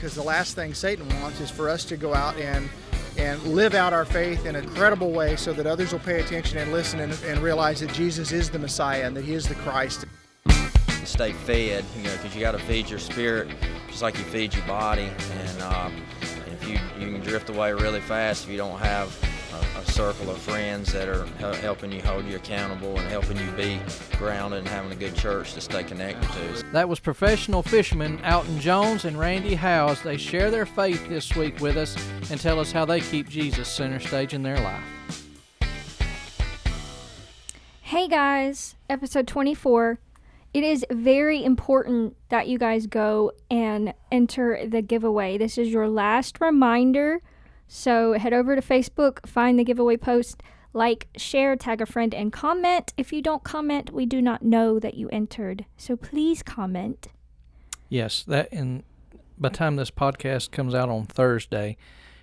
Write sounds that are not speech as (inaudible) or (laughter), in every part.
because the last thing Satan wants is for us to go out and and live out our faith in a credible way so that others will pay attention and listen and, and realize that Jesus is the Messiah and that He is the Christ. Stay fed, you know, because you got to feed your spirit just like you feed your body. And uh, if you you can drift away really fast if you don't have a, a circle of friends that are helping you hold you accountable and helping you be grounded and having a good church to stay connected to. That was professional fishermen Alton Jones and Randy Howell. They share their faith this week with us and tell us how they keep Jesus center stage in their life. Hey guys, episode 24. It is very important that you guys go and enter the giveaway. This is your last reminder. So head over to Facebook, find the giveaway post, like, share, tag a friend, and comment. If you don't comment, we do not know that you entered. So please comment. Yes, that and by the time this podcast comes out on Thursday,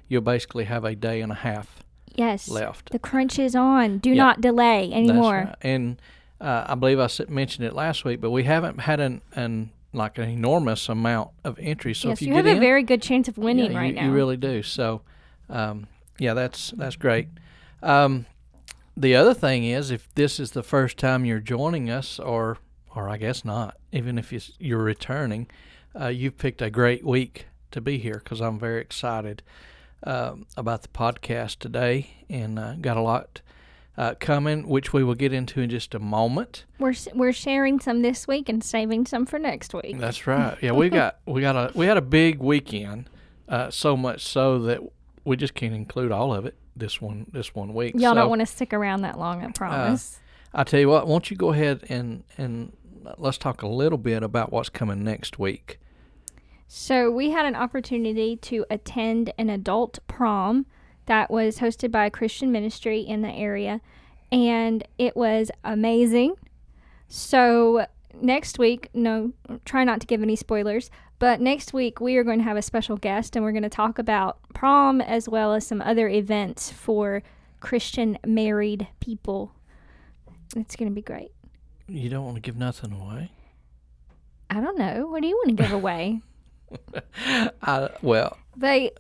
you'll basically have a day and a half Yes. left. The crunch is on. Do Yep. not delay anymore. Right. And uh, I believe I mentioned it last week, but we haven't had an, an like an enormous amount of entries. So yes, if you, you, have in, a very good chance of winning yeah, right you, now. you really do. So, um, yeah, that's that's great. Um, the other thing is, if this is the first time you're joining us, or or I guess not, even if you're returning, uh, you've picked a great week to be here because I'm very excited um, about the podcast today and uh, got a lot uh, coming, which we will get into in just a moment. We're we're sharing some this week and saving some for next week. That's right. Yeah, we got we got a we had a big weekend, uh, so much so that we just can't include all of it this one this one week. Y'all so, don't want to stick around that long, I uh, promise. I tell you what, won't you go ahead and and let's talk a little bit about what's coming next week. so we had an opportunity to attend an adult prom that was hosted by a Christian ministry in the area, and it was amazing. So next week, no, try not to give any spoilers. But next week, we are going to have a special guest and we're going to talk about prom as well as some other events for Christian married people. It's going to be great. You don't want to give nothing away. I don't know. What do you want to give away? I (laughs) (laughs) uh, well, They,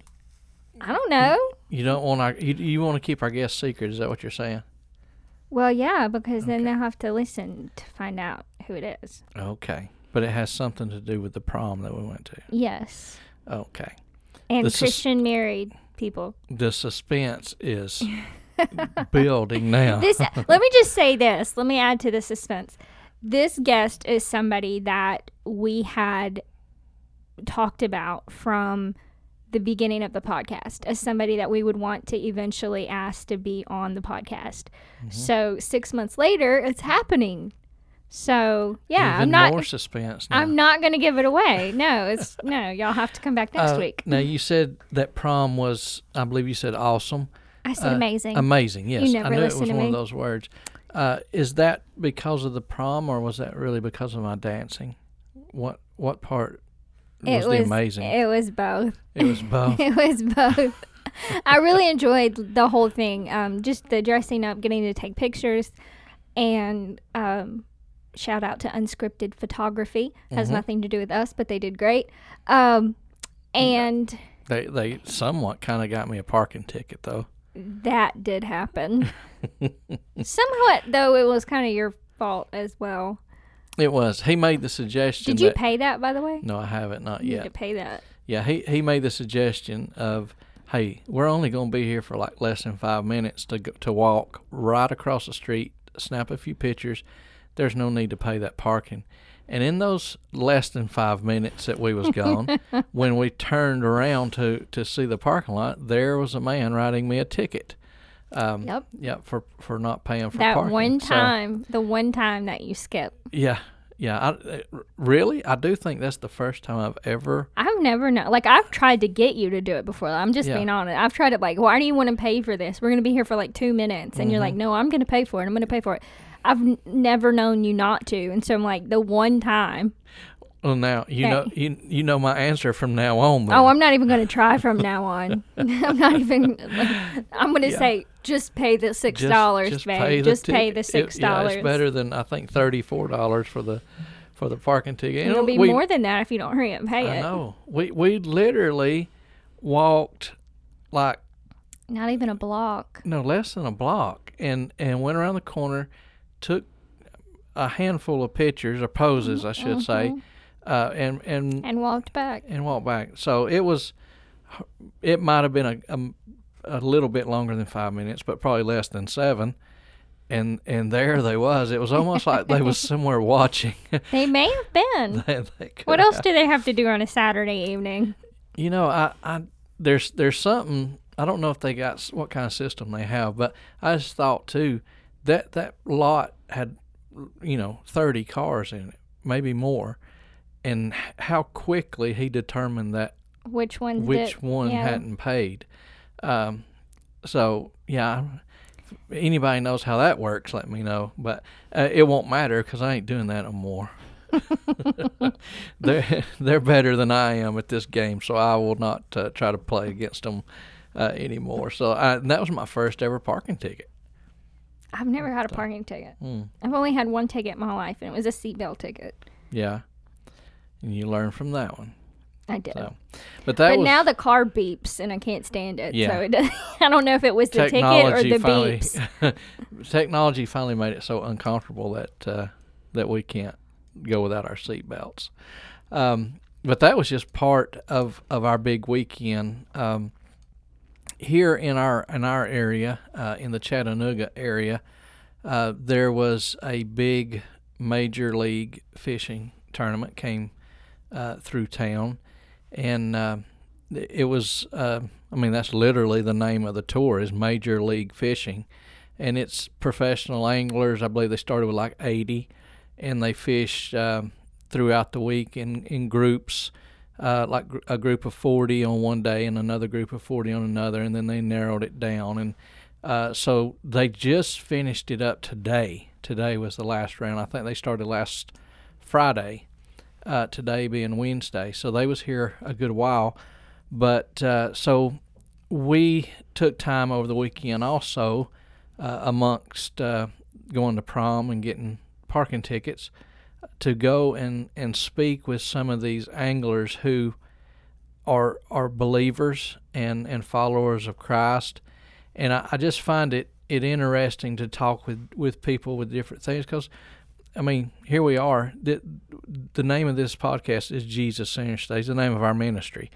I don't know. you don't want our you, you want to keep our guest secret. Is that what you're saying? Well, yeah, because then they'll have to listen to find out who it is. Okay, but it has something to do with the prom that we went to. Yes. Okay, And is- Christian married people. the suspense is (laughs) building now. This let me just say this. Let me add to the suspense. This guest is somebody that we had talked about from the beginning of the podcast as somebody that we would want to eventually ask to be on the podcast. Mm-hmm. So 6 months later, it's happening. So, yeah, Even I'm not more suspense. Now. I'm not going to give it away. No, it's (laughs) no. Y'all have to come back next Uh, week. Now you said that prom was, I believe you said awesome, I said uh, amazing. amazing. Yes, I knew it was one me. of those words. Uh, is that because of the prom, or was that really because of my dancing? What what part was, the amazing? It was both. it was (laughs) both. it was both. I really enjoyed the whole thing. Um, just the dressing up, getting to take pictures, and um, shout out to Unscripted Photography. Has Mhm. nothing to do with us, but they did great. Um, and They they somewhat kind of got me a parking ticket though. that did happen. (laughs) Somewhat, though, it was kind of your fault as well. It was. He made the suggestion. Did you that, pay that, by the way? No, I haven't. Not You yet. to pay that. Yeah, he he made the suggestion of, hey, we're only going to be here for like less than five minutes to go, to walk right across the street, snap a few pictures. There's no need to pay that parking. And in those less than five minutes that we was gone, (laughs) when we turned around to to see the parking lot, there was a man writing me a ticket. Um, Yep. Yeah, for for not paying for That parking. one So, time, the one time that you skip. yeah, yeah. I, uh, really, I do think that's the first time I've ever. I've never known. Like I've tried to get you to do it before. I'm just Yeah. being honest. I've tried it. Like, why do you want to pay for this? We're gonna be here for like two minutes, and you're like, Mm-hmm. no, I'm gonna pay for it. I'm gonna pay for it. I've never known you not to, and so I'm like, the one time. Well, now you Okay. know you you know my answer from now on. Then. Oh, I'm not even gonna try from now on. (laughs) (laughs) I'm not even. Like, I'm gonna Yeah. say just pay the six dollars, just babe. Pay the just pay the It- six yeah, it's better than I think thirty four dollars for the for the parking ticket. And It'll be we- more than that if you don't hurry up and pay I it. know. We we literally walked like Not even a block. no less than a block and and went around the corner, took a handful of pictures or poses, I should say, uh, and and And walked back. and walked back. So it was, it might have been a, a a little bit longer than five minutes, but probably less than seven. And and there they was. It was almost like they was (laughs) somewhere watching. (laughs) They may have been. They- they What else do they have to do on a Saturday evening? You know, I, I there's there's something I don't know if they got what kind of system they have, but I just thought too that that lot had you know 30 cars in it, maybe more, and how quickly he determined that Which ones? which did, one yeah. hadn't paid. Um, so yeah, if anybody knows how that works, let me know. But uh, it won't matter because I ain't doing that no more. (laughs) they're they're better than I am at this game, so I will not uh, try to play against them uh, anymore. So I, that was my first ever parking ticket. I've never had a parking ticket. Mm, I've only had one ticket in my life, and it was a seatbelt ticket. yeah, and you learn from that one. I did. So, but that but was now the car beeps, and I can't stand it. Yeah. So it (laughs) I don't know if it was the ticket or the finally beeps. (laughs) technology finally made it so uncomfortable that uh, that we can't go without our seatbelts. Um, but that was just part of, of our big weekend. Um, here in our in our area, uh, in the Chattanooga area, uh, there was a big major league fishing tournament came uh, through town, and uh, it was uh, I mean that's literally the name of the tour is Major League Fishing, and it's professional anglers. I believe they started with like 80, and they fish um, throughout the week in in groups. Uh, like a group of 40 on one day and another group of 40 on another, and then they narrowed it down. And uh, so they just finished it up today. Today was the last round. I think they started last Friday, uh, today being Wednesday. So they was here a good while. But uh, so we took time over the weekend also uh, amongst uh, going to prom and getting parking tickets to go and, and speak with some of these anglers who are are believers and, and followers of Christ. And I, I just find it, it interesting to talk with, with people with different things because, I mean, here we are. The, the name of this podcast is Jesus Center Stage, the name of our ministry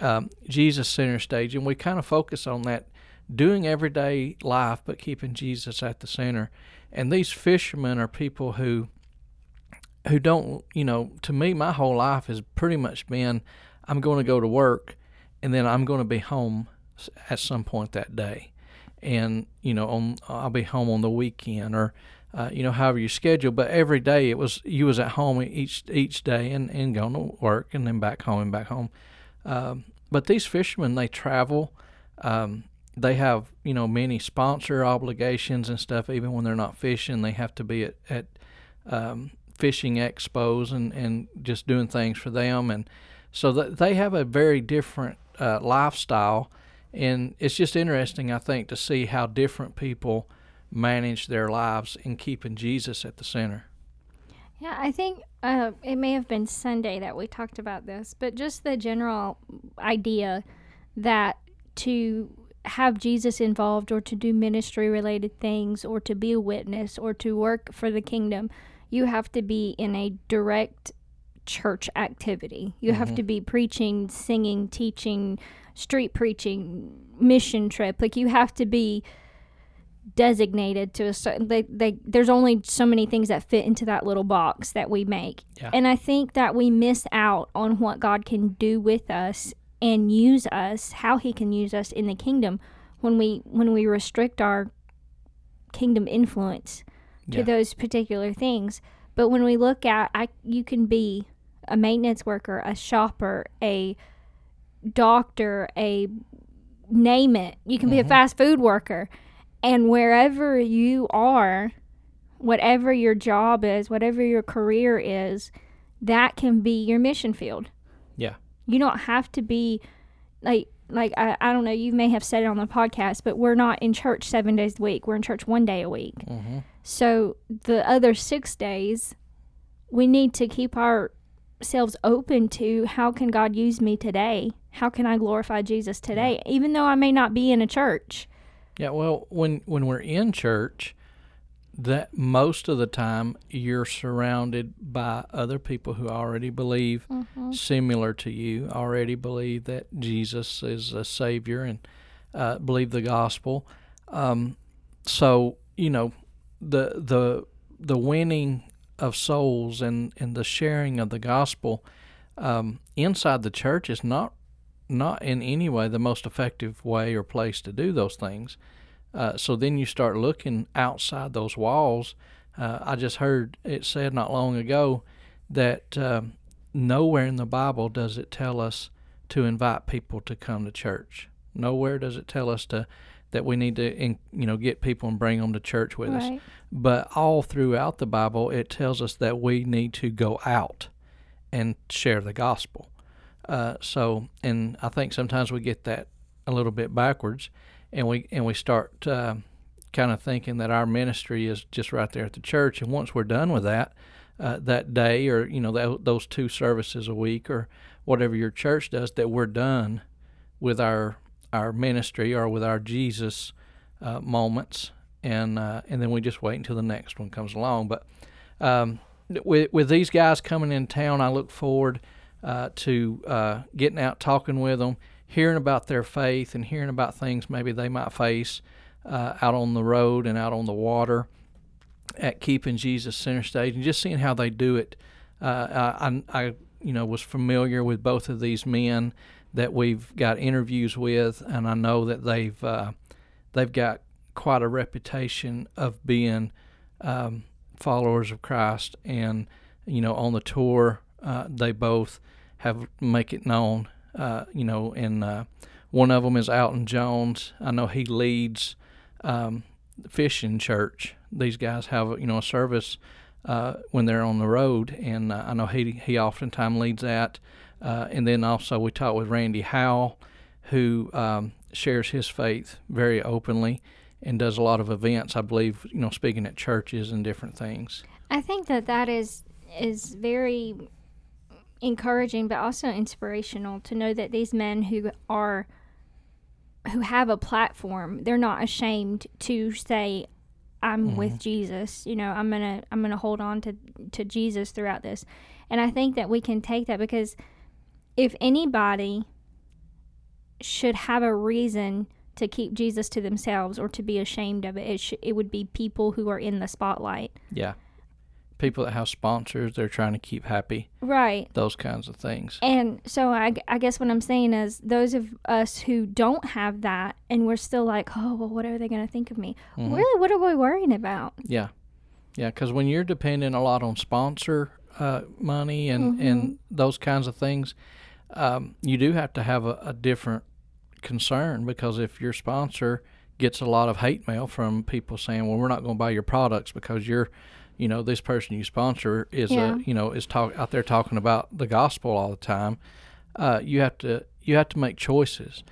um, Jesus center stage, and we kind of focus on that doing everyday life, but keeping Jesus at the center. And these fishermen are people who who don't, you know, to me, my whole life has pretty much been I'm going to go to work, and then I'm going to be home at some point that day, and you know, on I'll be home on the weekend or. Uh, you know, however you schedule, but every day it was you was at home each each day and, and going to work and then back home and back home. Um, but these fishermen, they travel. Um, they have you know many sponsor obligations and stuff. Even when they're not fishing, they have to be at, at um, fishing expos and, and just doing things for them. And so they have a very different uh, lifestyle. And it's just interesting, I think, to see how different people manage their lives in keeping Jesus at the center. Yeah, I think uh, it may have been Sunday that we talked about this, but just the general idea that to have Jesus involved or to do ministry related things or to be a witness or to work for the kingdom, you have to be in a direct church activity. You have mm-hmm. to be preaching, singing, teaching, street preaching, mission trip. Like you have to be designated to a certain they, they there's only so many things that fit into that little box that we make Yeah. and i think that we miss out on what god can do with us and use us how he can use us in the kingdom when we when we restrict our kingdom influence to Yeah. those particular things but when we look at i you can be a maintenance worker a shopper a doctor a name it you can be a mm-hmm. fast food worker and wherever you are, whatever your job is, whatever your career is, that can be your mission field. Yeah. You don't have to be like like I, I don't know, you may have said it on the podcast, but we're not in church seven days a week. We're in church one day a week. Mm-hmm. So the other six days we need to keep ourselves open to how can God use me today? How can I glorify Jesus today, even though I may not be in a church? Yeah, well, when when we're in church, that most of the time you're surrounded by other people who already believe similar to you, already believe that Jesus is a savior and uh, believe the gospel. Um, so you know the the the winning of souls and and the sharing of the gospel um, inside the church is not not in any way the most effective way or place to do those things. Uh, so then you start looking outside those walls. Uh, I just heard it said not long ago that um, nowhere in the Bible does it tell us to invite people to come to church. Nowhere does it tell us to that we need to in, you know get people and bring them to church with us. But all throughout the Bible, it tells us that we need to go out and share the gospel. Uh, so, and I think sometimes we get that a little bit backwards, and we and we start uh, kind of thinking that our ministry is just right there at the church. And once we're done with that, uh, that day, or you know those two services a week, or whatever your church does, that we're done with our our ministry or with our Jesus uh, moments, and uh, and then we just wait until the next one comes along. But um, with with these guys coming in town, I look forward uh, to uh, getting out, talking with them, hearing about their faith, and hearing about things maybe they might face uh, out on the road and out on the water at keeping Jesus center stage, and just seeing how they do it. Uh, I, I, you know, was familiar with both of these men that we've got interviews with, and I know that they've uh, they've got quite a reputation of being um, followers of Christ, and you know, on the tour, uh, they both have make it known. Uh, you know, and uh, one of them is Alton Jones. I know he leads um, fishing church. These guys have you know a service uh, when they're on the road, and uh, I know he he oftentimes leads that. Uh, and then also we talked with Randy Howell, who um, shares his faith very openly and does a lot of events. I believe you know speaking at churches and different things. I think that that is is very encouraging, but also inspirational to know that these men who are who have a platform, they're not ashamed to say, "I'm mm-hmm. with Jesus." You know, I'm gonna I'm gonna hold on to to Jesus throughout this, and I think that we can take that because if anybody should have a reason to keep Jesus to themselves or to be ashamed of it, it, sh- it would be people who are in the spotlight. Yeah, people that have sponsors, they're trying to keep happy. Right. Those kinds of things. And so I, I guess what I'm saying is those of us who don't have that and we're still like, oh, well, what are they going to think of me? Mhm. Really, what are we worrying about? Yeah, yeah, because when you're depending a lot on sponsor uh, money and and those kinds of things, um, you do have to have a, a different concern because if your sponsor gets a lot of hate mail from people saying, "Well, we're not going to buy your products because you're." You know, this person you sponsor is Yeah. a you know is talk out there talking about the gospel all the time. Uh, you have to you have to make choices,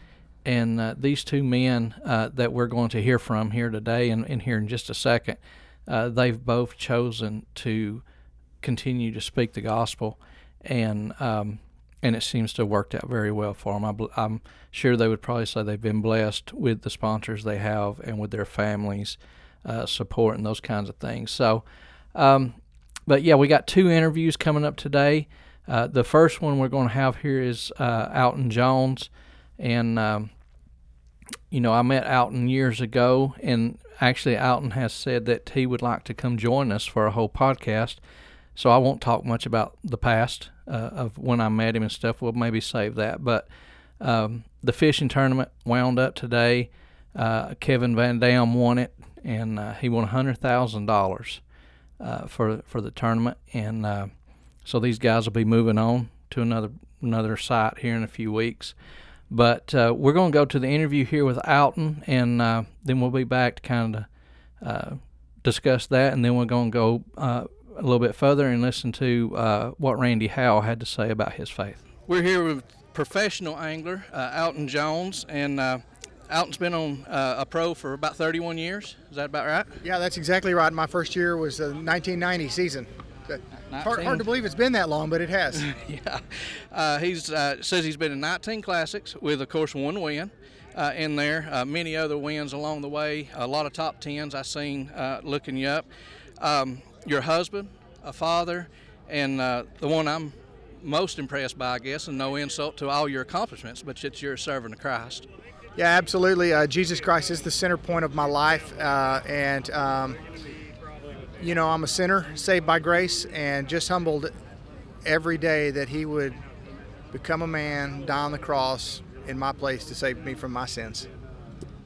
and uh, these two men uh, that we're going to hear from here today and, and here in just a second, uh, they've both chosen to continue to speak the gospel, and um, and it seems to have worked out very well for them. I, bel- I'm sure they would probably say they've been blessed with the sponsors they have and with their families' uh, support and those kinds of things. So, um, but yeah, we got two interviews coming up today. Uh, the first one we're going to have here is uh, Alton Jones, and um, you know I met Alton years ago, and actually Alton has said that he would like to come join us for a whole podcast. So I won't talk much about the past uh, of when I met him and stuff. We'll maybe save that. But um, the fishing tournament wound up today. Uh, Kevin Van Dam won it, and uh, he won hundred thousand dollars uh, for for the tournament. And uh, so these guys will be moving on to another another site here in a few weeks. But uh, we're going to go to the interview here with Alton, and uh, then we'll be back to kind of uh, discuss that, and then we're going to go a little bit further and listen to what Randy Howell had to say about his faith. We're here with professional angler Alton Jones, and Alton's been on uh, a pro for about 31 years. Is that about right? Yeah, that's exactly right. My first year was the 1990 season. Hard, hard to believe it's been that long, but it has. (laughs) yeah. Uh, he's uh, says he's been in 19 classics with, of course, one win. Uh, in there, uh, many other wins along the way. A lot of top tens I've seen uh, looking you up. Um, your husband, a father, and uh, the one I'm most impressed by, I guess, and no insult to all your accomplishments, but it's you're a servant of Christ. Yeah, absolutely. Uh, Jesus Christ is the center point of my life, uh, and um, you know I'm a sinner saved by grace, and just humbled every day that He would become a man, die on the cross in my place to save me from my sins.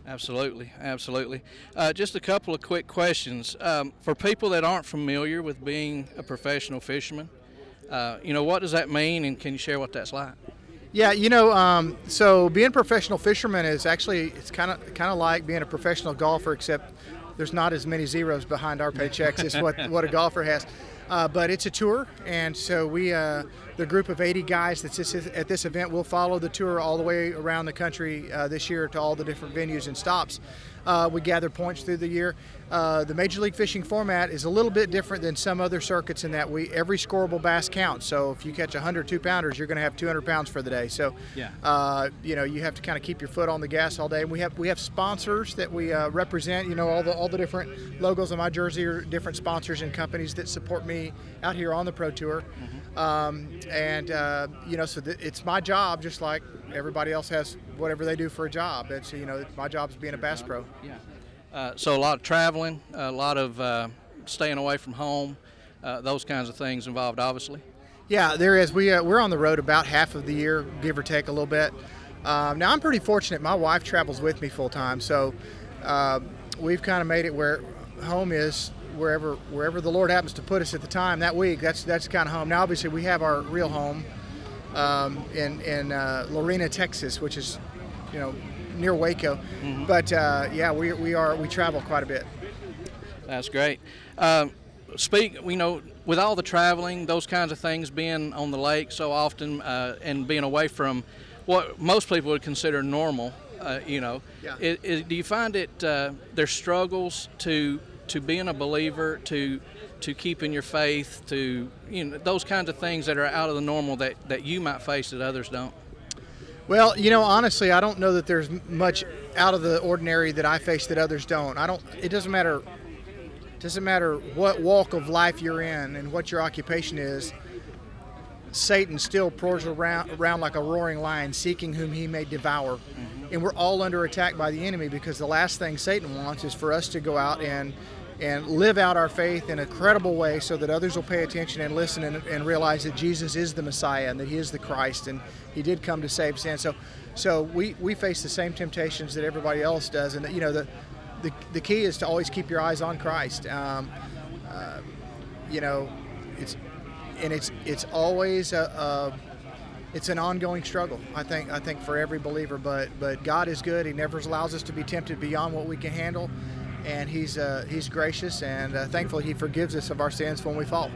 Absolutely, absolutely. Uh, just a couple of quick questions um, for people that aren't familiar with being a professional fisherman. Uh, you know, what does that mean, and can you share what that's like? Yeah, you know, um, so being a professional fisherman is actually it's kind of kind of like being a professional golfer, except there's not as many zeros behind our paychecks as what what a golfer has. Uh, but it's a tour, and so we, uh, the group of 80 guys that's this, at this event, will follow the tour all the way around the country uh, this year to all the different venues and stops. Uh, we gather points through the year. Uh, the Major League Fishing format is a little bit different than some other circuits in that we every scoreable bass counts. So if you catch 100 two pounders, you're going to have 200 pounds for the day. So Yeah. uh, you know you have to kind of keep your foot on the gas all day. And we have we have sponsors that we uh, represent. You know all the all the different logos on my jersey are different sponsors and companies that support me out here on the pro tour. Um, and uh, you know so th- it's my job just like everybody else has whatever they do for a job. It's you know my job is being a bass pro. Yeah. Uh, so a lot of traveling, a lot of uh, staying away from home, uh, those kinds of things involved, obviously. Yeah, there is. We uh, we're on the road about half of the year, give or take a little bit. Um, now I'm pretty fortunate. My wife travels with me full time, so uh, we've kind of made it where home is wherever wherever the Lord happens to put us at the time that week. That's that's kind of home. Now obviously we have our real home um, in in uh, Lorena, Texas, which is you know near Waco. But uh, yeah, we we are we travel quite a bit. That's great. Um, speak, you know, with all the traveling, those kinds of things, being on the lake so often, uh, and being away from what most people would consider normal, uh, you know, Yeah. it, it, do you find it uh, there's struggles to to being a believer, to to keeping your faith, to you know those kinds of things that are out of the normal that that you might face that others don't. Well, you know, honestly, I don't know that there's much out of the ordinary that I face that others don't. I don't. It doesn't matter. Doesn't matter what walk of life you're in and what your occupation is. Satan still prowls around, around like a roaring lion, seeking whom he may devour. Mm-hmm. And we're all under attack by the enemy because the last thing Satan wants is for us to go out and and live out our faith in a credible way so that others will pay attention and listen and, and realize that Jesus is the Messiah and that he is the Christ and he did come to save sin. So so we, we face the same temptations that everybody else does and you know the the, the key is to always keep your eyes on Christ. Um, uh, you know, it's and it's it's always a, a it's an ongoing struggle. I think I think for every believer, but but God is good. He never allows us to be tempted beyond what we can handle, and He's uh, He's gracious and uh, thankfully He forgives us of our sins when we fall.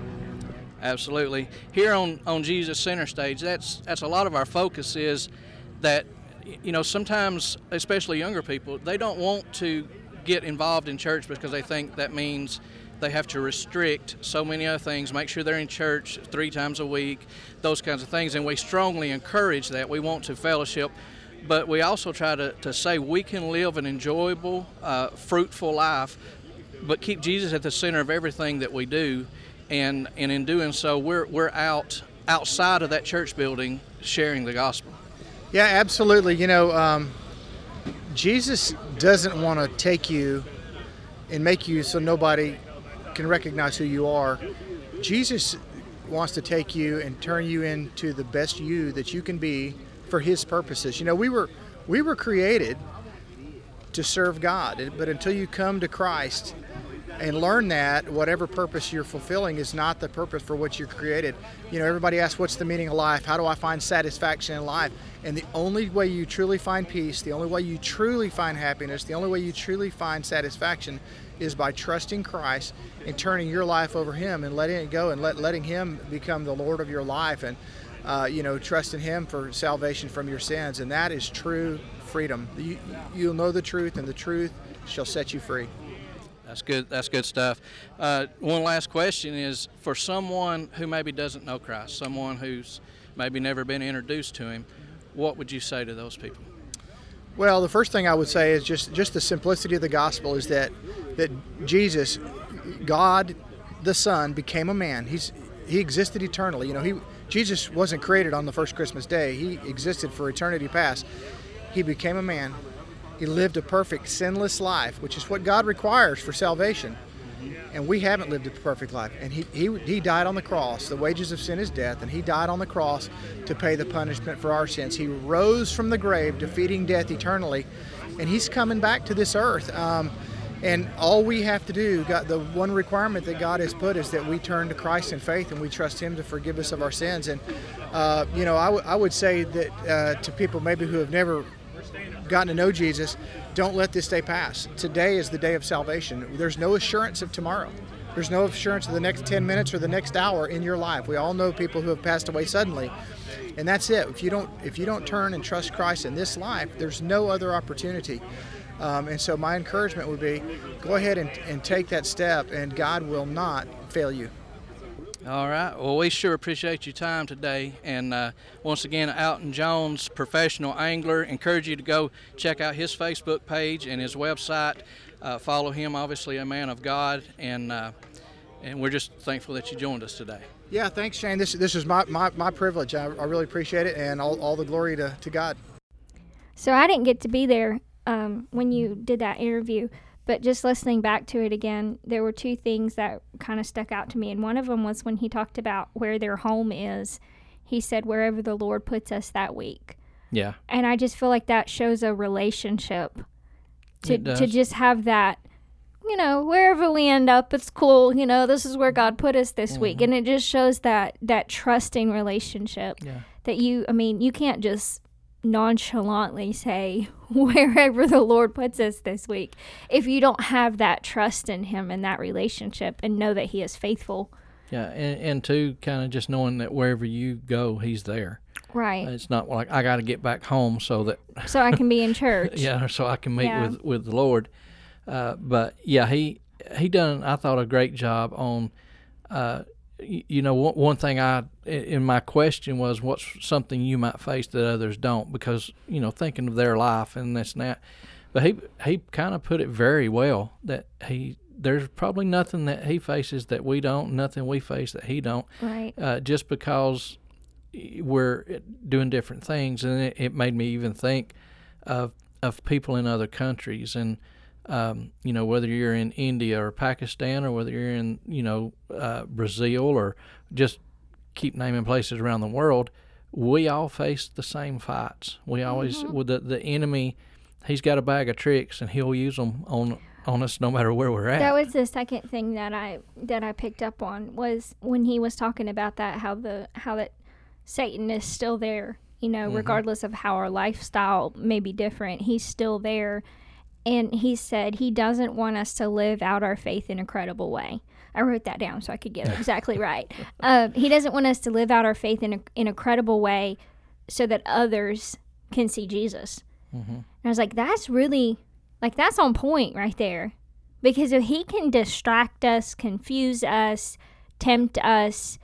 Absolutely. Here on, on Jesus Center Stage, that's that's a lot of our focus is that you know sometimes, especially younger people, they don't want to get involved in church because they think that means they have to restrict so many other things, make sure they're in church three times a week, those kinds of things. And we strongly encourage that. We want to fellowship, but we also try to, to say we can live an enjoyable, uh, fruitful life but keep Jesus at the center of everything that we do, and and in doing so, we're we're out outside of that church building sharing the gospel. Yeah, absolutely. You know, um, Jesus doesn't want to take you and make you so nobody can recognize who you are. Jesus wants to take you and turn you into the best you that you can be for His purposes. You know, we were we were created to serve God, but until you come to Christ and learn that whatever purpose you're fulfilling is not the purpose for which you're created. You know, everybody asks, What's the meaning of life? How do I find satisfaction in life? And the only way you truly find peace, the only way you truly find happiness, the only way you truly find satisfaction is by trusting Christ and turning your life over Him and letting it go and let, letting Him become the Lord of your life and, uh, you know, trusting Him for salvation from your sins. And that is true freedom. You, you'll know the truth, and the truth shall set you free. That's good. That's good stuff. Uh, one last question is for someone who maybe doesn't know Christ, someone who's maybe never been introduced to Him. What would you say to those people? Well, the first thing I would say is just just the simplicity of the gospel is that that Jesus, God, the Son, became a man. He's he existed eternally. You know, he Jesus wasn't created on the first Christmas day. He existed for eternity past. He became a man. He lived a perfect, sinless life, which is what God requires for salvation. And we haven't lived a perfect life. And he, he, he died on the cross. The wages of sin is death. And He died on the cross to pay the punishment for our sins. He rose from the grave, defeating death eternally. And He's coming back to this earth. Um, and all we have to do, got the one requirement that God has put is that we turn to Christ in faith and we trust Him to forgive us of our sins. And uh, you know, I, w- I would say that uh, to people maybe who have never gotten to know Jesus, don't let this day pass. Today is the day of salvation. There's no assurance of tomorrow. There's no assurance of the next 10 minutes or the next hour in your life. We all know people who have passed away suddenly. And that's it. If you don't if you don't turn and trust Christ in this life, there's no other opportunity. Um, and so my encouragement would be go ahead and, and take that step and God will not fail you. All right. Well, we sure appreciate your time today. And uh, once again, Alton Jones, professional angler, encourage you to go check out his Facebook page and his website. Uh, follow him, obviously a man of God, and uh, and we're just thankful that you joined us today. Yeah, thanks, Shane. This this is my, my, my privilege. I, I really appreciate it, and all, all the glory to, to God. So I didn't get to be there um, when you did that interview, but just listening back to it again, there were two things that kind of stuck out to me. And one of them was when he talked about where their home is. He said, wherever the Lord puts us that week. Yeah. And I just feel like that shows a relationship to, to just have that, you know, wherever we end up, it's cool. You know, this is where God put us this week. Mm-hmm. And it just shows that, that trusting relationship Yeah. that you, I mean, you can't just nonchalantly say wherever the Lord puts us this week if you don't have that trust in Him and that relationship and know that He is faithful. Yeah. And, and two, kind of just knowing that wherever you go, he's there. Right. It's not like I got to get back home so that (laughs) so I can be in church. (laughs) yeah, so I can meet Yeah. with with the Lord. Uh, but yeah, he he done I thought a great job on. Uh, you know, one, thing I i- in my question was, what's something you might face that others don't? Because you know, thinking of their life and this and that. But he he kind of put it very well that he there's probably nothing that he faces that we don't, nothing we face that he don't Right. uh, just because we're doing different things, and it, it made me even think of of people in other countries, and um, you know whether you're in India or Pakistan, or whether you're in you know uh, Brazil, or just keep naming places around the world, we all face the same fights. We always with the the enemy, he's got a bag of tricks, and he'll use them on on us no matter where we're at. That was the second thing that I that I picked up on was when he was talking about that how the how that Satan is still there, you know, regardless of how our lifestyle may be different, he's still there. And he said he doesn't want us to live out our faith in a credible way. I wrote that down so I could get it exactly right. Uh, (laughs) he doesn't want us to live out our faith in a, in a credible way so that others can see Jesus. And I was like, that's really, like, that's on point right there. Because if he can distract us, confuse us, tempt us,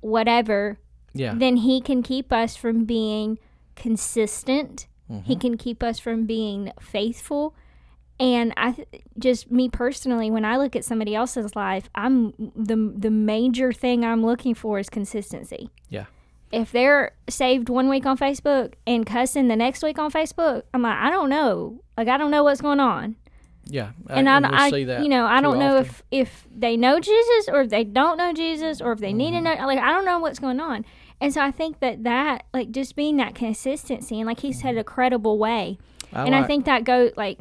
whatever, yeah, then he can keep us from being consistent. He can keep us from being faithful. And I th- just me personally, when I look at somebody else's life, I'm the the major thing I'm looking for is consistency. yeah, If they're saved one week on Facebook and cussing the next week on Facebook, I'm like, I don't know. Like I don't know what's going on yeah. and I, we I see that you know, I don't know often. if if they know Jesus or if they don't know Jesus or if they need to Mm-hmm. know. Like I don't know what's going on, and so I think that that like just being that consistency and like he said, a credible way, I and I think that go like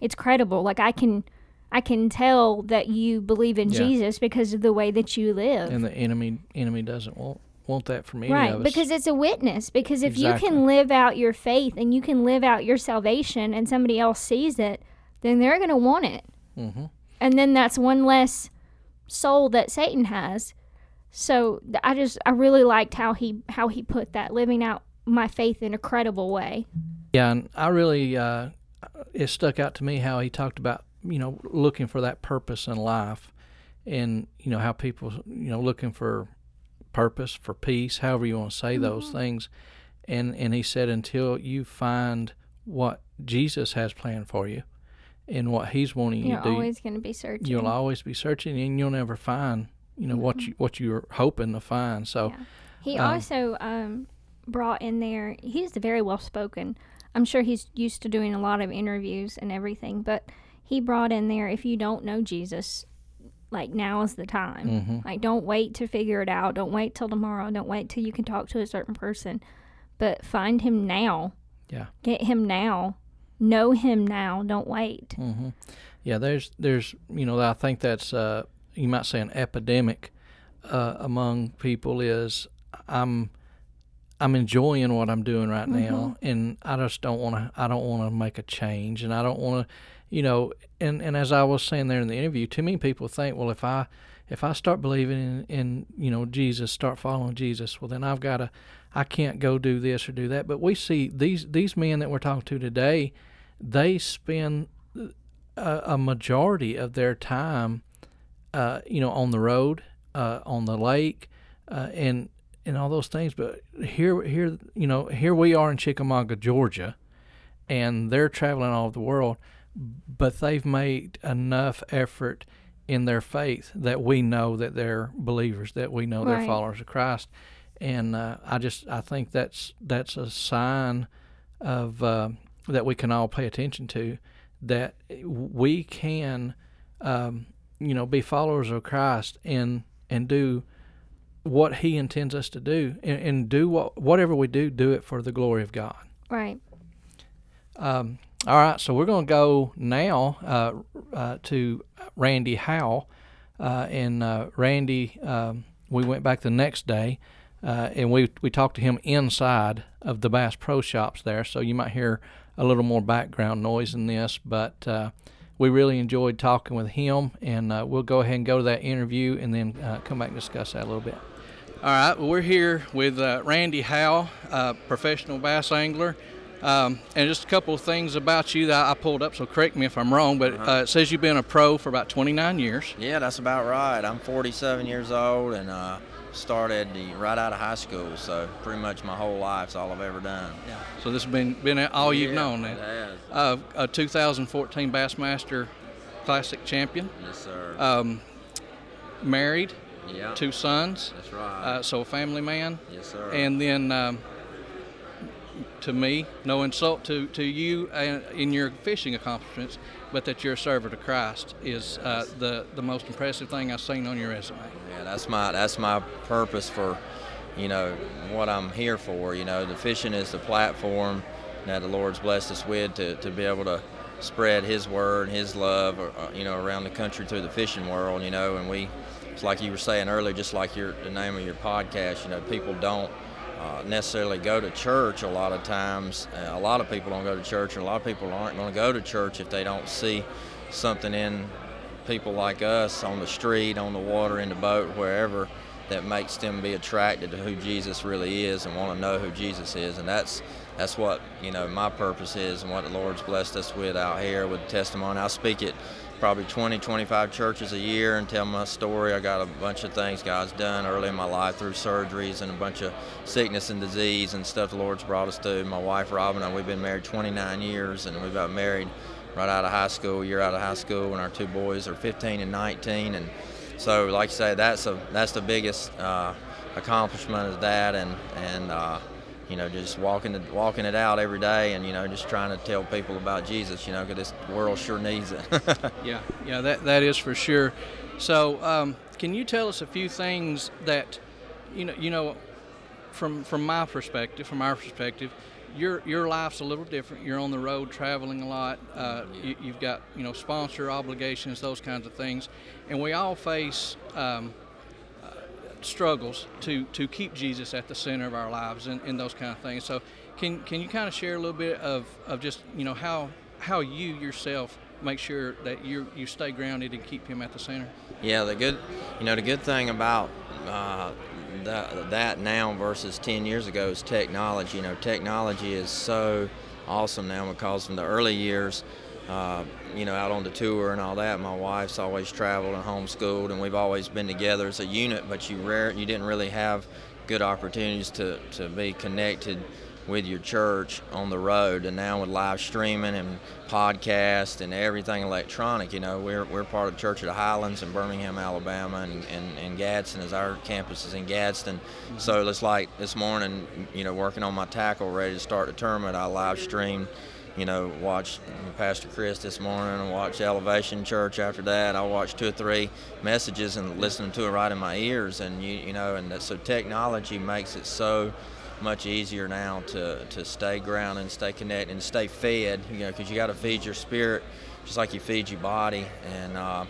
it's credible. Like I can. I can tell that you believe in Yeah. Jesus because of the way that you live. and the enemy enemy doesn't want want that from any right of us. because it's a witness because if you can live out your faith and you can live out your salvation and somebody else sees it then they're going to want it hmm and then that's one less soul that satan has so i just i really liked how he how he put that living out my faith in a credible way Yeah, and I really uh, it stuck out to me how he talked about you know, looking for that purpose in life, and you know how people, you know, looking for purpose, for peace, however you want to say those things, and and he said until you find what Jesus has planned for you, and what He's wanting you You're to do, you're always going to be searching. you'll always be searching, and you'll never find, you know, what you what you're hoping to find. So. Yeah. He Um, also um, brought in there. He's a very well spoken. I'm sure he's used to doing a lot of interviews and everything, but he brought in there if you don't know Jesus, like now is the time. Mhm. Like don't wait to figure it out. Don't wait till tomorrow. Don't wait till you can talk to a certain person, but find him now. Yeah. Get him now. Know him now. Don't wait. hmm Yeah, there's there's you know I think that's uh, you might say an epidemic uh, among people is I'm I'm enjoying what I'm doing right now, and I just don't want to I don't want to make a change, and I don't want to, you know, and and as I was saying there in the interview, too many people think, well, if I if I start believing in, in you know Jesus, start following Jesus, well then I've got to I can't go do this or do that. But we see these these men that we're talking to today, they spend a, a majority of their time, uh, you know, on the road, uh, on the lake, uh, and and all those things. But here, here, you know, here we are in Chickamauga, Georgia, and they're traveling all over the world, but they've made enough effort in their faith that we know that they're believers, that we know they're followers of Christ, and uh, I just I think that's that's a sign of uh, that we can all pay attention to that we can um, you know be followers of Christ and and do what He intends us to do and, and do what whatever we do do it for the glory of God. Right. Um, all right, so we're going to go now uh, uh, to Randy Howell, uh, and uh, Randy. Um, we went back the next day, uh, and we we talked to him inside of the Bass Pro Shops there. So you might hear a little more background noise in this, but uh, we really enjoyed talking with him, and uh, we'll go ahead and go to that interview, and then uh, come back and discuss that a little bit. All right, well, we're here with uh, Randy Howell, uh, professional bass angler. Um, and just a couple of things about you that I pulled up, so correct me if I'm wrong, but uh, it says you've been a pro for about 29 years. Yeah, that's about right. I'm 47 years old and uh, started the, right out of high school, so pretty much my whole life's all I've ever done. Yeah. So this has been, been all you've Yeah, known it then. has. Uh, a 2014 Bassmaster Classic champion, Yes, sir. um, married, yeah, two sons, that's right. uh, so a family man. yes, sir. And then um, to me, no insult to, to you and in your fishing accomplishments, but that you're a servant of Christ is uh, the, the most impressive thing I've seen on your resume. Yeah, that's my that's my purpose for, you know, what I'm here for. You know, the fishing is the platform that the Lord's blessed us with to, to be able to spread His word, His love, uh, you know, around the country through the fishing world. You know, and we, it's like you were saying earlier, just like your the name of your podcast. You know, people don't. Uh, necessarily go to church a lot of times. Uh, a lot of people don't go to church, and a lot of people aren't going to go to church if they don't see something in people like us on the street, on the water, in the boat, wherever, that makes them be attracted to who Jesus really is and want to know who Jesus is. And that's that's what you know my purpose is, and what the Lord's blessed us with out here with testimony. I speak at probably 20, 25 churches a year and tell my story. I got a bunch of things God's done early in my life through surgeries and a bunch of sickness and disease and stuff the Lord's brought us through. My wife Robin and we've been married 29 years, and we got married right out of high school, a year out of high school, and our two boys are 15 and 19. And so, like I say, that's a that's the biggest uh, accomplishment is that, and and uh, you know just walking it, walking it out every day, and you know just trying to tell people about Jesus, you know, because this world sure needs it. (laughs) Yeah, yeah, that that is for sure. So, um, can you tell us a few things that, you know, you know, from from my perspective, from our perspective, your your life's a little different. You're on the road, traveling a lot. Uh, you, you've got you know sponsor obligations, those kinds of things, and we all face. Um, struggles to, to keep Jesus at the center of our lives and, and those kind of things. So, can, can you kind of share a little bit of, of just you know how how you yourself make sure that you you stay grounded and keep Him at the center? Yeah, the good, you know, the good thing about uh, that, that now versus 10 years ago is technology. You know, technology is so awesome now because from the early years, uh, you know, out on the tour and all that. My wife's always traveled and homeschooled, and we've always been together as a unit. But you rare, you didn't really have good opportunities to, to be connected with your church on the road. And now with live streaming and podcast and everything electronic, you know, we're, we're part of Church of the Highlands in Birmingham, Alabama, and, and, and Gadsden is our campus is in Gadsden. Mm-hmm. So it's like this morning, you know, working on my tackle, ready to start the tournament, I live streamed you know, watch Pastor Chris this morning and watch Elevation Church after that. I watched two or three messages and listening to it right in my ears, and you, you know, and so technology makes it so much easier now to, to stay grounded and stay connected and stay fed, you know, because you got to feed your spirit just like you feed your body. And, uh,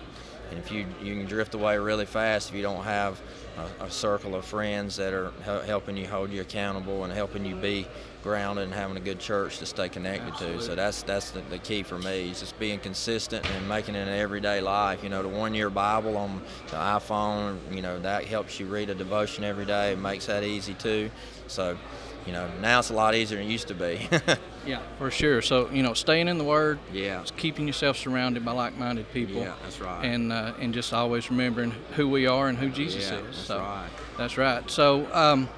and if you, you can drift away really fast if you don't have a, a circle of friends that are helping you hold you accountable and helping you be grounded and having a good church to stay connected Absolutely. to. So that's that's the, the, key for me is just being consistent and making it an everyday life. You know, the one year Bible on the iPhone, you know, that helps you read a devotion every day. It makes that easy too. So, you know, now it's a lot easier than it used to be. (laughs) yeah, for sure. So, you know, staying in the Word. Yeah. Keeping yourself surrounded by like-minded people. Yeah, that's right. And uh, and just always remembering who we are and who Jesus yeah, is. That's so, right. That's right. So, um,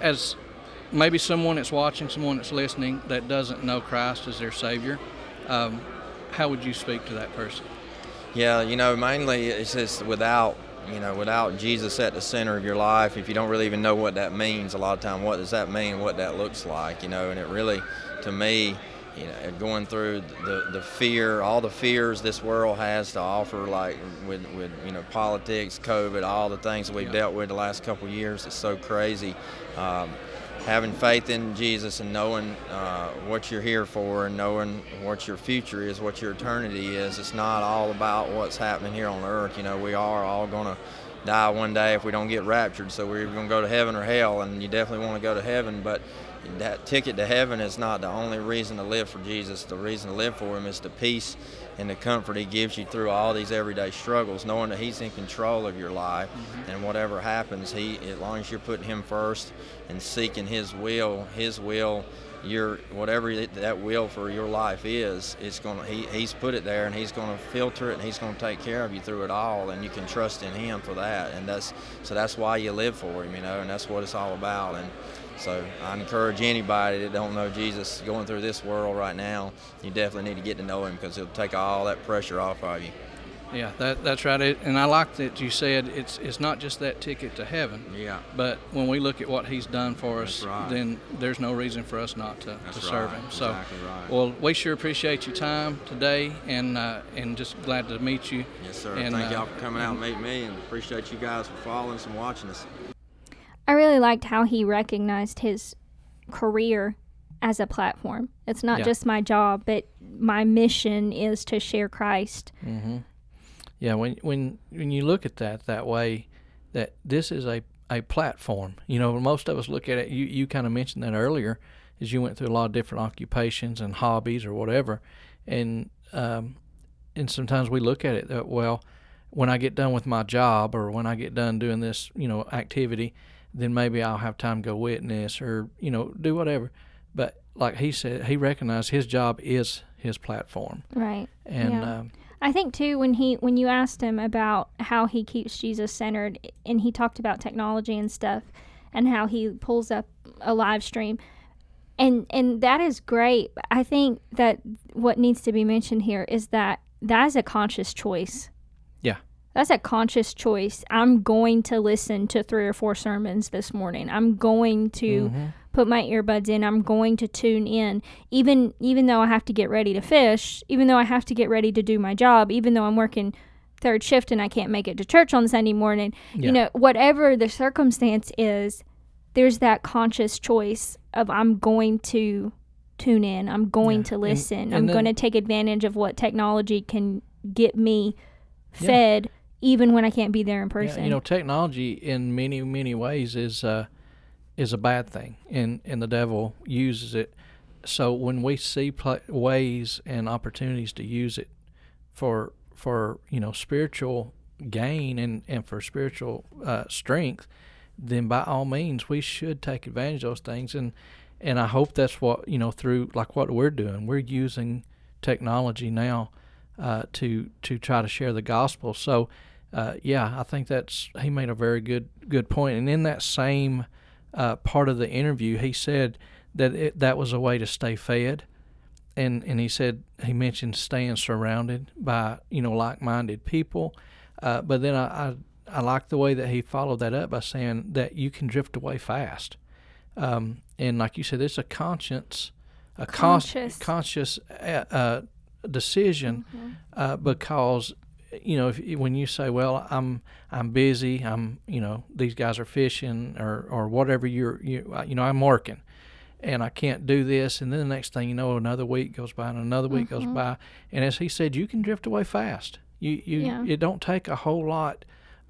as maybe someone that's watching, someone that's listening that doesn't know Christ as their Savior, um, how would you speak to that person? Yeah, you know, mainly it's just without, you know, without Jesus at the center of your life, if you don't really even know what that means, a lot of time, what does that mean, what that looks like, you know, and it really, to me, you know, going through the, the fear, all the fears this world has to offer, like with, with you know politics, COVID, all the things that we've yeah. dealt with the last couple years, it's so crazy. Um, having faith in Jesus and knowing uh, what you're here for and knowing what your future is, what your eternity is. It's not all about what's happening here on earth. You know, we are all going to die one day if we don't get raptured. So we're either going to go to heaven or hell, and you definitely want to go to heaven. But that ticket to heaven is not the only reason to live for Jesus. The reason to live for Him is the peace and the comfort He gives you through all these everyday struggles, knowing that He's in control of your life, mm-hmm. and whatever happens, He, as long as you're putting Him first and seeking His will, His will, your whatever that will for your life is, it's going to he, He's put it there, and He's going to filter it, and He's going to take care of you through it all, and you can trust in Him for that, and that's so that's why you live for Him, you know, and that's what it's all about, and so I encourage anybody that don't know Jesus going through this world right now, you definitely need to get to know him because he'll take all that pressure off of you. Yeah, that, that's right. It, and I like that you said it's it's not just that ticket to heaven. Yeah. But when we look at what He's done for us, right. then there's no reason for us not to, to serve right. Him. So, exactly right. well, we sure appreciate your time today, and uh, and just glad to meet you. Yes, sir. And, Thank uh, y'all for coming out and meet me, and appreciate you guys for following us and watching us. I really liked how he recognized his career as a platform. It's not Yeah. just my job, but my mission is to share Christ. hmm Yeah, when when when you look at that that way, that this is a a platform. You know, most of us look at it. You you kind of mentioned that earlier, as you went through a lot of different occupations and hobbies or whatever, and um, and sometimes we look at it that well, when I get done with my job or when I get done doing this, you know, activity, then maybe I'll have time to go witness or you know do whatever. But like he said, he recognized his job is his platform, Right. and Yeah. um, I think too when he when you asked him about how he keeps Jesus centered and he talked about technology and stuff and how he pulls up a live stream and and that is great. I think that what needs to be mentioned here is that that is a conscious choice. Yeah. That's a conscious choice. I'm going to listen to three or four sermons this morning. I'm going to mhm. Put my earbuds in i'm going to tune in even even though i have to get ready to fish even though i have to get ready to do my job even though i'm working third shift and i can't make it to church on sunday morning Yeah. you know whatever the circumstance is there's that conscious choice of i'm going to tune in i'm going Yeah. to listen and i'm then- going to take advantage of what technology can get me Yeah. fed even when i can't be there in Yeah, person you know, technology in many many ways is uh, is a bad thing, and and the devil uses it. So when we see pla ways and opportunities to use it for for you know spiritual gain and and for spiritual uh, strength, then by all means we should take advantage of those things. And and I hope that's what you know through like what we're doing. We're using technology now uh, to to try to share the gospel. So, uh, yeah, I think that's he made a very good good point. And in that same uh, part of the interview, he said that it, that was a way to stay fed. And, and he said he mentioned staying surrounded by you know like-minded people, uh, but then I, I I like the way that he followed that up by saying that you can drift away fast. Um, and like you said, it's a conscience, a conscious, conscious uh, uh, decision mm-hmm. uh, because you know if, when you say, "Well, I'm I'm busy. I'm you know these guys are fishing or or whatever you're you uh, you know I'm working." And I can't do this, and then the next thing you know, another week goes by, and another week mm-hmm. goes by, and as he said, you can drift away fast. You you yeah. it don't take a whole lot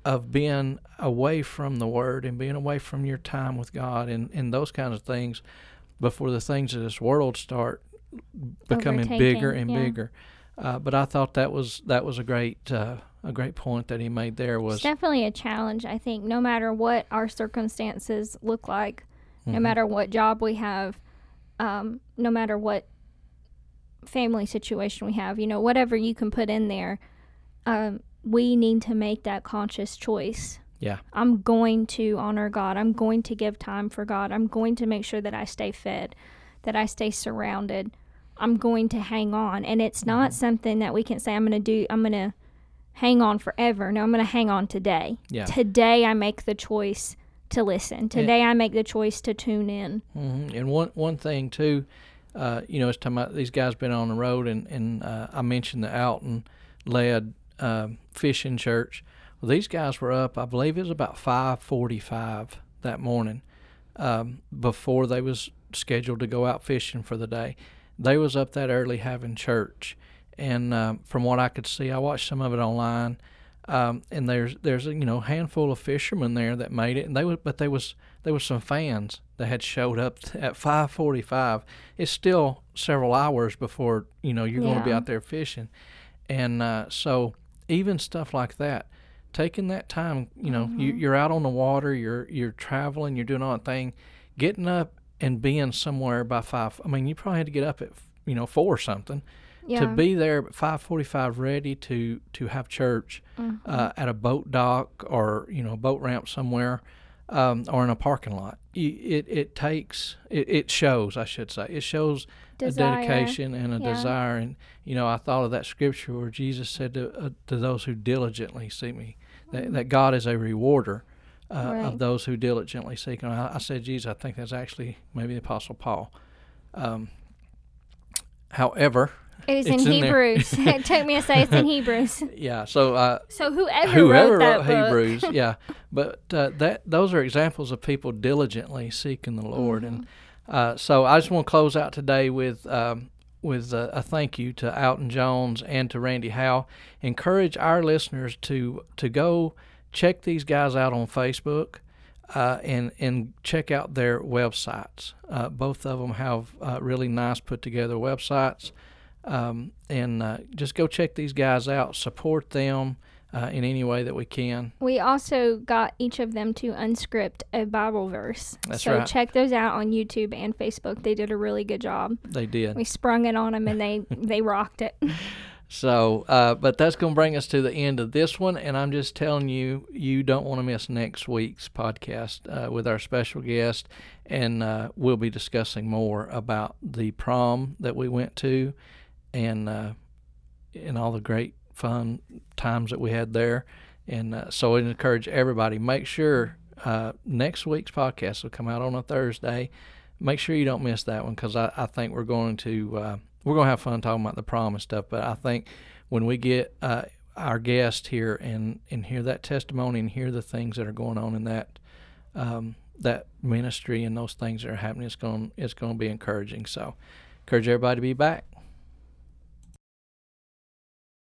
of being away from the Word and being away from your time with God and, and those kinds of things before the things of this world start becoming Overtaking, bigger and yeah. bigger. Uh, but I thought that was that was a great uh, a great point that he made there was it's definitely a challenge. I think no matter what our circumstances look like, mm-hmm. no matter what job we have, um, no matter what family situation we have, you know, whatever you can put in there, um, we need to make that conscious choice. Yeah. I'm going to honor God. I'm going to give time for God. I'm going to make sure that I stay fed, that I stay surrounded. I'm going to hang on. And it's not mm-hmm. something that we can say, I'm going to do, I'm going to hang on forever. No, I'm going to hang on today. Yeah. Today, I make the choice to listen. Today, and, I make the choice to tune in. Mm-hmm. And one, one thing, too, uh, you know, it's talking about these guys been on the road, and, and uh, I mentioned the Alton led uh, fishing church. Well, these guys were up. I believe it was about five forty-five that morning, um, before they was scheduled to go out fishing for the day. They was up that early having church, and uh, from what I could see, I watched some of it online. Um, and there's there's a you know handful of fishermen there that made it, and they was but there was there was some fans that had showed up (laughs) at 5:45. It's still several hours before you know you're yeah. going to be out there fishing, and uh, so even stuff like that taking that time you know mm-hmm. you, you're out on the water you're you're traveling you're doing all that thing getting up and being somewhere by five i mean you probably had to get up at you know four or something yeah. to be there at 5:45 ready to to have church mm-hmm. uh, at a boat dock or you know a boat ramp somewhere um, or in a parking lot. It it takes it, it shows I should say it shows desire. a dedication and a yeah. desire. And you know I thought of that scripture where Jesus said to uh, to those who diligently seek me that, mm-hmm. that God is a rewarder. Uh, right. Of those who diligently seek Him, I, I, said, Jesus. I think that's actually maybe the Apostle Paul. Um, however, it is in, in Hebrews. (laughs) (laughs) it took me a say it's in Hebrews. Yeah. So. Uh, so whoever, whoever wrote, wrote Hebrews, (laughs) yeah. But uh, that those are examples of people diligently seeking the Lord, mm-hmm. and uh, so I just want to close out today with. Um, with a, a, thank you to Alton Jones and to Randy Howell. Encourage our listeners to to go check these guys out on Facebook. Uh, and and check out their websites. Uh, both of them have uh, really nice put together websites. Um, and uh, just go check these guys out, support them uh, in any way that we can. We also got each of them to unscript a Bible verse. That's so right. check those out on YouTube and Facebook. They did a really good job. They did. We sprung it on them and they they rocked it. (laughs) So, uh, but that's going to bring us to the end of this one, and I'm just telling you, you don't want to miss next week's podcast uh, with our special guest, and uh, we'll be discussing more about the prom that we went to and uh, and all the great fun times that we had there. And uh, so I encourage everybody make sure uh, next week's podcast will come out on a Thursday. Make sure you don't miss that one because I, I think we're going to uh, we're to have fun talking about the prom and stuff. But I think when we get uh, our guest here and and hear that testimony and hear the things that are going on in that um, that ministry and those things that are happening, it's going it's going to be encouraging. So encourage everybody to be back.